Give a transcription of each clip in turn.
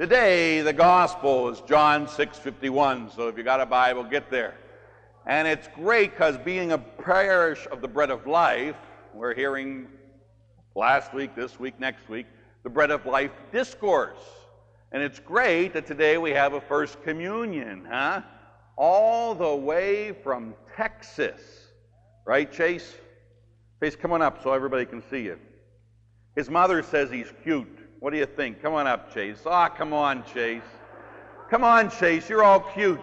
Today, the gospel is John 6:51. So if you got a Bible, get there. And it's great because being a parish of the bread of life, we're hearing last week, this week, next week, the bread of life discourse. And it's great that today we have a first communion, huh? All the way from Texas. Right, Chase? Chase, come on up so everybody can see you. His mother says he's cute. What do you think? Come on up, Chase. Ah, oh, come on, Chase. Come on, Chase. You're all cute.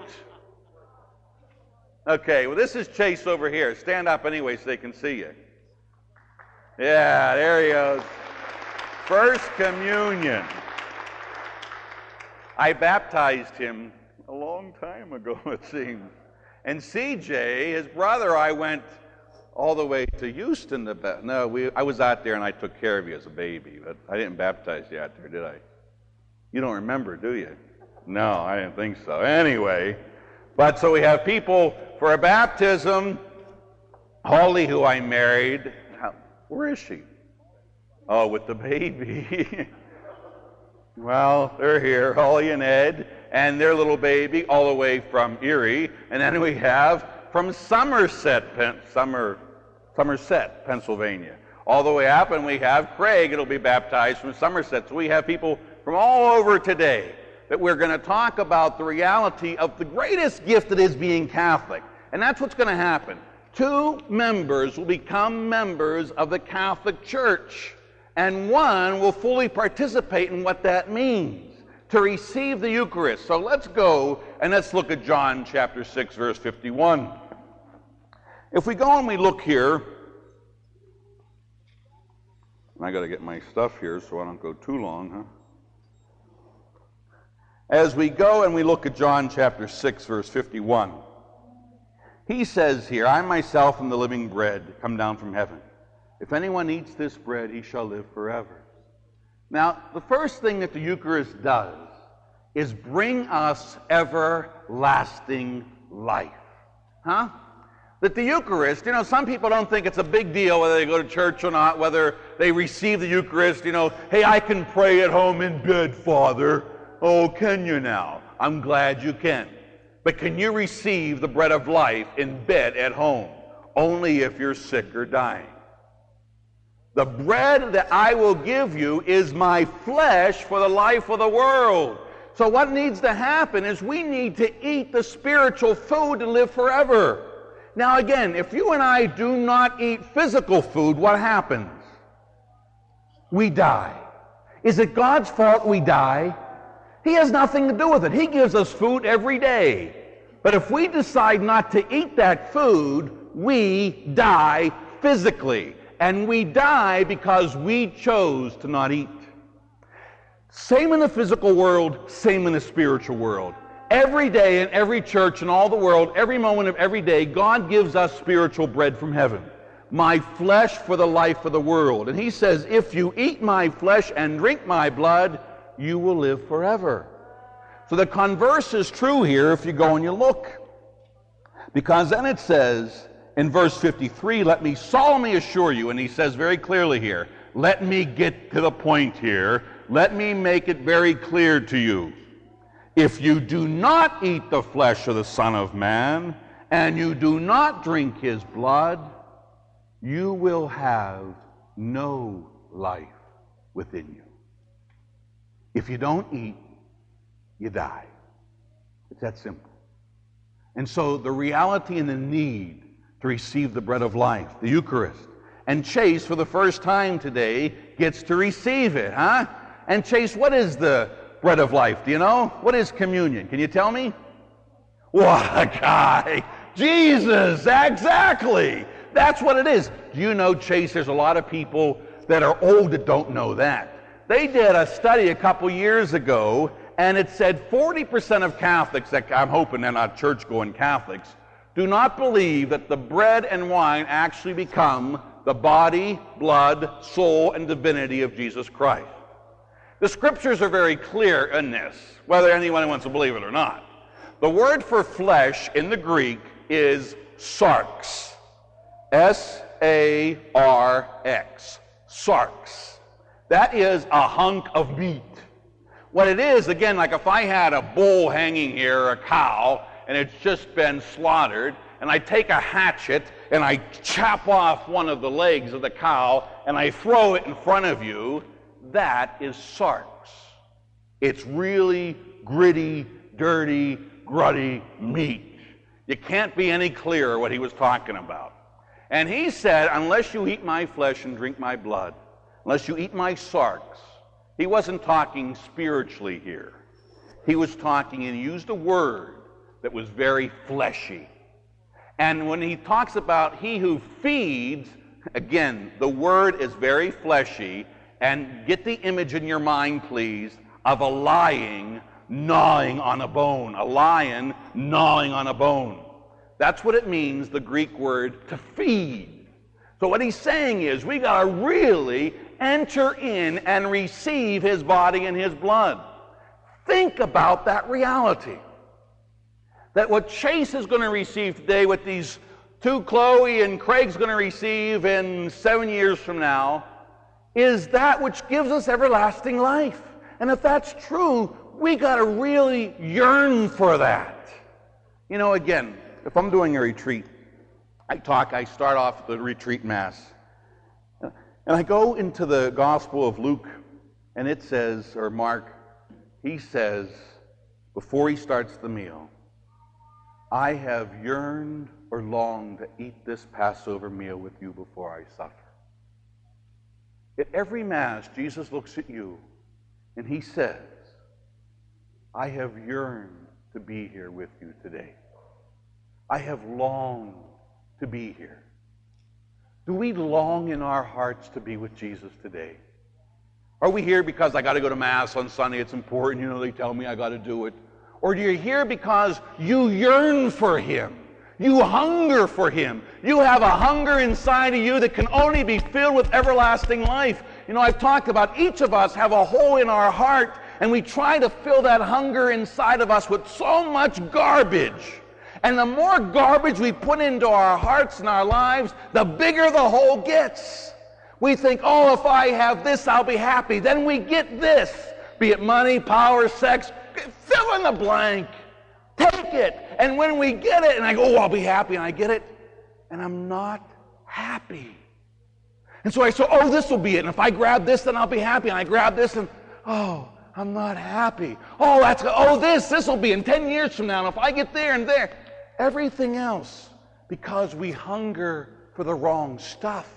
Okay, well, this is Chase over here. Stand up anyway so they can see you. Yeah, there he goes. First communion. I baptized him a long time ago, it seems. And CJ, his brother, I went all the way to Houston to no, we I was out there and I took care of you as a baby, but I didn't baptize you out there, did I? You don't remember, do you? No, I didn't think so. Anyway, but so we have people for a baptism. Holly, who I married, how, where is she? Oh, with the baby. well, they're here, Holly and Ed, and their little baby, all the way from Erie, and then we have from Somerset, Pen- Summer, Somerset, Pennsylvania. All the way up, and we have Craig, it'll be baptized from Somerset. So we have people from all over today that we're going to talk about the reality of the greatest gift that is being Catholic. And that's what's going to happen. Two members will become members of the Catholic Church, and one will fully participate in what that means to receive the Eucharist. So let's go and let's look at John chapter 6, verse 51. If we go and we look here, and I got to get my stuff here so I don't go too long, huh? As we go and we look at John chapter 6, verse 51, he says here, I myself am the living bread come down from heaven. If anyone eats this bread, he shall live forever. Now, the first thing that the Eucharist does is bring us everlasting life. Huh? That the Eucharist, you know, some people don't think it's a big deal whether they go to church or not, whether they receive the Eucharist, you know, hey, I can pray at home in bed, Father. Oh, can you now? I'm glad you can. But can you receive the bread of life in bed at home? Only if you're sick or dying. The bread that I will give you is my flesh for the life of the world. So, what needs to happen is we need to eat the spiritual food to live forever. Now, again, if you and I do not eat physical food, what happens? We die. Is it God's fault we die? He has nothing to do with it. He gives us food every day. But if we decide not to eat that food, we die physically. And we die because we chose to not eat. Same in the physical world, same in the spiritual world. Every day in every church in all the world, every moment of every day, God gives us spiritual bread from heaven. My flesh for the life of the world. And he says, if you eat my flesh and drink my blood, you will live forever. So the converse is true here if you go and you look. Because then it says in verse 53, let me solemnly assure you, and he says very clearly here, let me get to the point here. Let me make it very clear to you. If you do not eat the flesh of the Son of Man, and you do not drink his blood, you will have no life within you. If you don't eat, you die. It's that simple. And so the reality and the need to receive the bread of life, the Eucharist. And Chase, for the first time today, gets to receive it, huh? And Chase, what is the bread of life. Do you know? What is communion? Can you tell me? What a guy! Jesus, exactly. That's what it is. Do you know, Chase, there's a lot of people that are old that don't know that. They did a study a couple years ago, and it said 40% of Catholics, that I'm hoping they're not church going Catholics, do not believe that the bread and wine actually become the body, blood, soul, and divinity of Jesus Christ. The scriptures are very clear in this, whether anyone wants to believe it or not. The word for flesh in the Greek is sarx. S A R X. Sarx. That is a hunk of meat. What it is, again, like if I had a bull hanging here, a cow, and it's just been slaughtered, and I take a hatchet and I chop off one of the legs of the cow and I throw it in front of you, that is sarx. It's really gritty, dirty, gruddy meat. You can't be any clearer what he was talking about. And he said, Unless you eat my flesh and drink my blood, unless you eat my sarx, he wasn't talking spiritually here. He was talking and he used a word that was very fleshy. And when he talks about he who feeds, again, the word is very fleshy. And get the image in your mind, please, of a lying gnawing on a bone. A lion gnawing on a bone. That's what it means, the Greek word to feed. So what he's saying is we got to really enter in and receive his body and his blood. Think about that reality. That what Chase is going to receive today, what these two Chloe and Craig's going to receive in seven years from now, is that which gives us everlasting life. And if that's true, we got to really yearn for that. You know, again, if I'm doing a retreat, I talk, I start off the retreat mass. And I go into the Gospel of Luke, and it says, or Mark, he says, before he starts the meal, I have yearned or longed to eat this Passover meal with you before I suffer. At every Mass, Jesus looks at you and he says, I have yearned to be here with you today. I have longed to be here. Do we long in our hearts to be with Jesus today? Are we here because I got to go to Mass on Sunday? It's important. You know, they tell me I got to do it. Or do you here because you yearn for Him? You hunger for Him. You have a hunger inside of you that can only be filled with everlasting life. You know, I've talked about each of us have a hole in our heart, and we try to fill that hunger inside of us with so much garbage. And the more garbage we put into our hearts and our lives, the bigger the hole gets. We think, oh, if I have this, I'll be happy. Then we get this, be it money, power, sex, fill in the blank. Take it. And when we get it, and I go, oh, I'll be happy, and I get it, and I'm not happy. And so I say, oh, this will be it. And if I grab this, then I'll be happy. And I grab this, and oh, I'm not happy. Oh, that's oh, this, this will be in 10 years from now. And if I get there and there, everything else, because we hunger for the wrong stuff.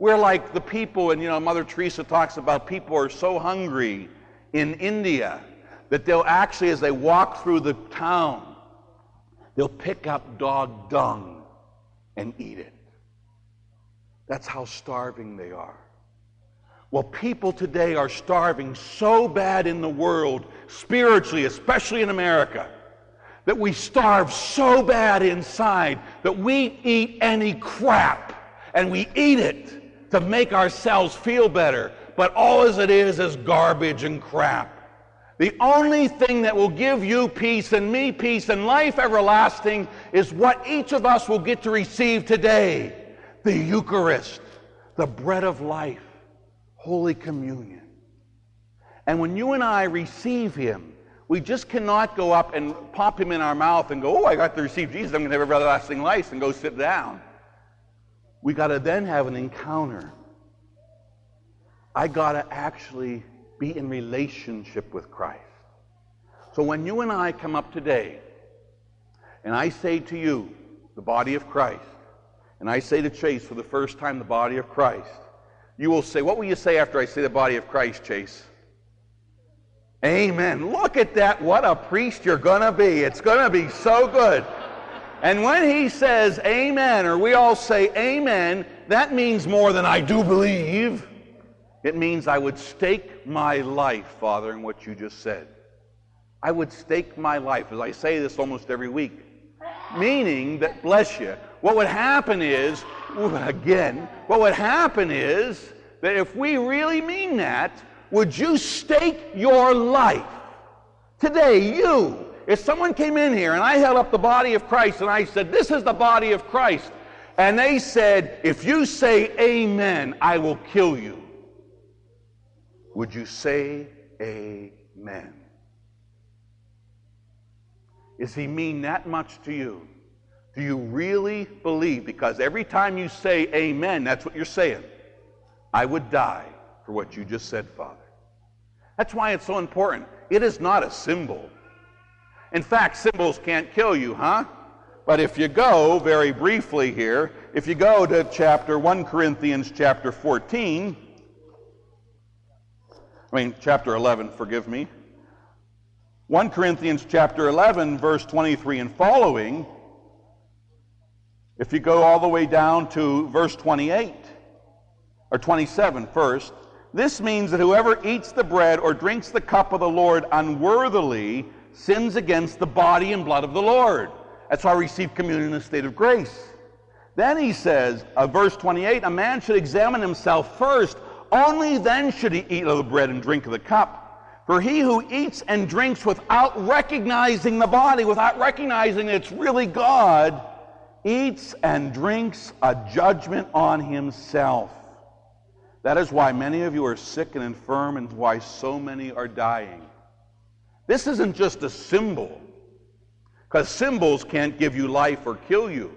We're like the people, and you know, Mother Teresa talks about people are so hungry in India that they'll actually, as they walk through the town, they'll pick up dog dung and eat it. That's how starving they are. Well, people today are starving so bad in the world, spiritually, especially in America, that we starve so bad inside that we eat any crap and we eat it to make ourselves feel better. But all as it is is garbage and crap. The only thing that will give you peace and me peace and life everlasting is what each of us will get to receive today the Eucharist, the bread of life, Holy Communion. And when you and I receive Him, we just cannot go up and pop Him in our mouth and go, Oh, I got to receive Jesus, I'm going to have everlasting life, and go sit down. We got to then have an encounter. I got to actually be in relationship with Christ. So when you and I come up today, and I say to you, the body of Christ, and I say to Chase for the first time, the body of Christ, you will say, What will you say after I say the body of Christ, Chase? Amen. Look at that. What a priest you're going to be. It's going to be so good. And when he says amen, or we all say amen, that means more than I do believe. It means I would stake my life, Father, in what you just said. I would stake my life, as I say this almost every week. Meaning that, bless you, what would happen is, again, what would happen is that if we really mean that, would you stake your life? Today, you, if someone came in here and I held up the body of Christ and I said, This is the body of Christ, and they said, If you say amen, I will kill you would you say amen? Does he mean that much to you? Do you really believe? Because every time you say amen, that's what you're saying. I would die for what you just said, Father. That's why it's so important. It is not a symbol. In fact, symbols can't kill you, huh? But if you go very briefly here, if you go to chapter 1 Corinthians chapter 14, I mean chapter 11, forgive me. 1 Corinthians chapter 11 verse 23 and following, if you go all the way down to verse 28 or 27 first, this means that whoever eats the bread or drinks the cup of the Lord unworthily sins against the body and blood of the Lord. That's why I receive communion in a state of grace. Then he says, uh, verse 28, a man should examine himself first, only then should he eat of the bread and drink of the cup. For he who eats and drinks without recognizing the body, without recognizing it's really God, eats and drinks a judgment on himself. That is why many of you are sick and infirm and why so many are dying. This isn't just a symbol, because symbols can't give you life or kill you.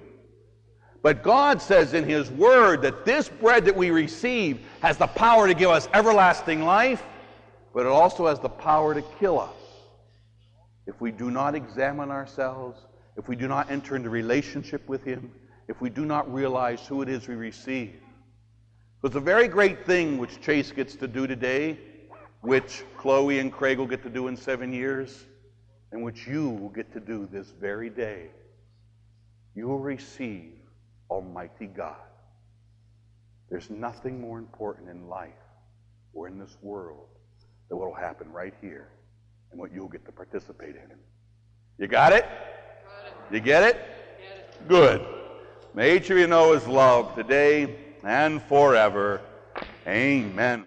But God says in His Word that this bread that we receive has the power to give us everlasting life, but it also has the power to kill us. If we do not examine ourselves, if we do not enter into relationship with Him, if we do not realize who it is we receive. It's a very great thing which Chase gets to do today, which Chloe and Craig will get to do in seven years, and which you will get to do this very day. You will receive Almighty God. There's nothing more important in life or in this world than what will happen right here and what you'll get to participate in. You got it? You get it? Good. May each of you know his love today and forever. Amen.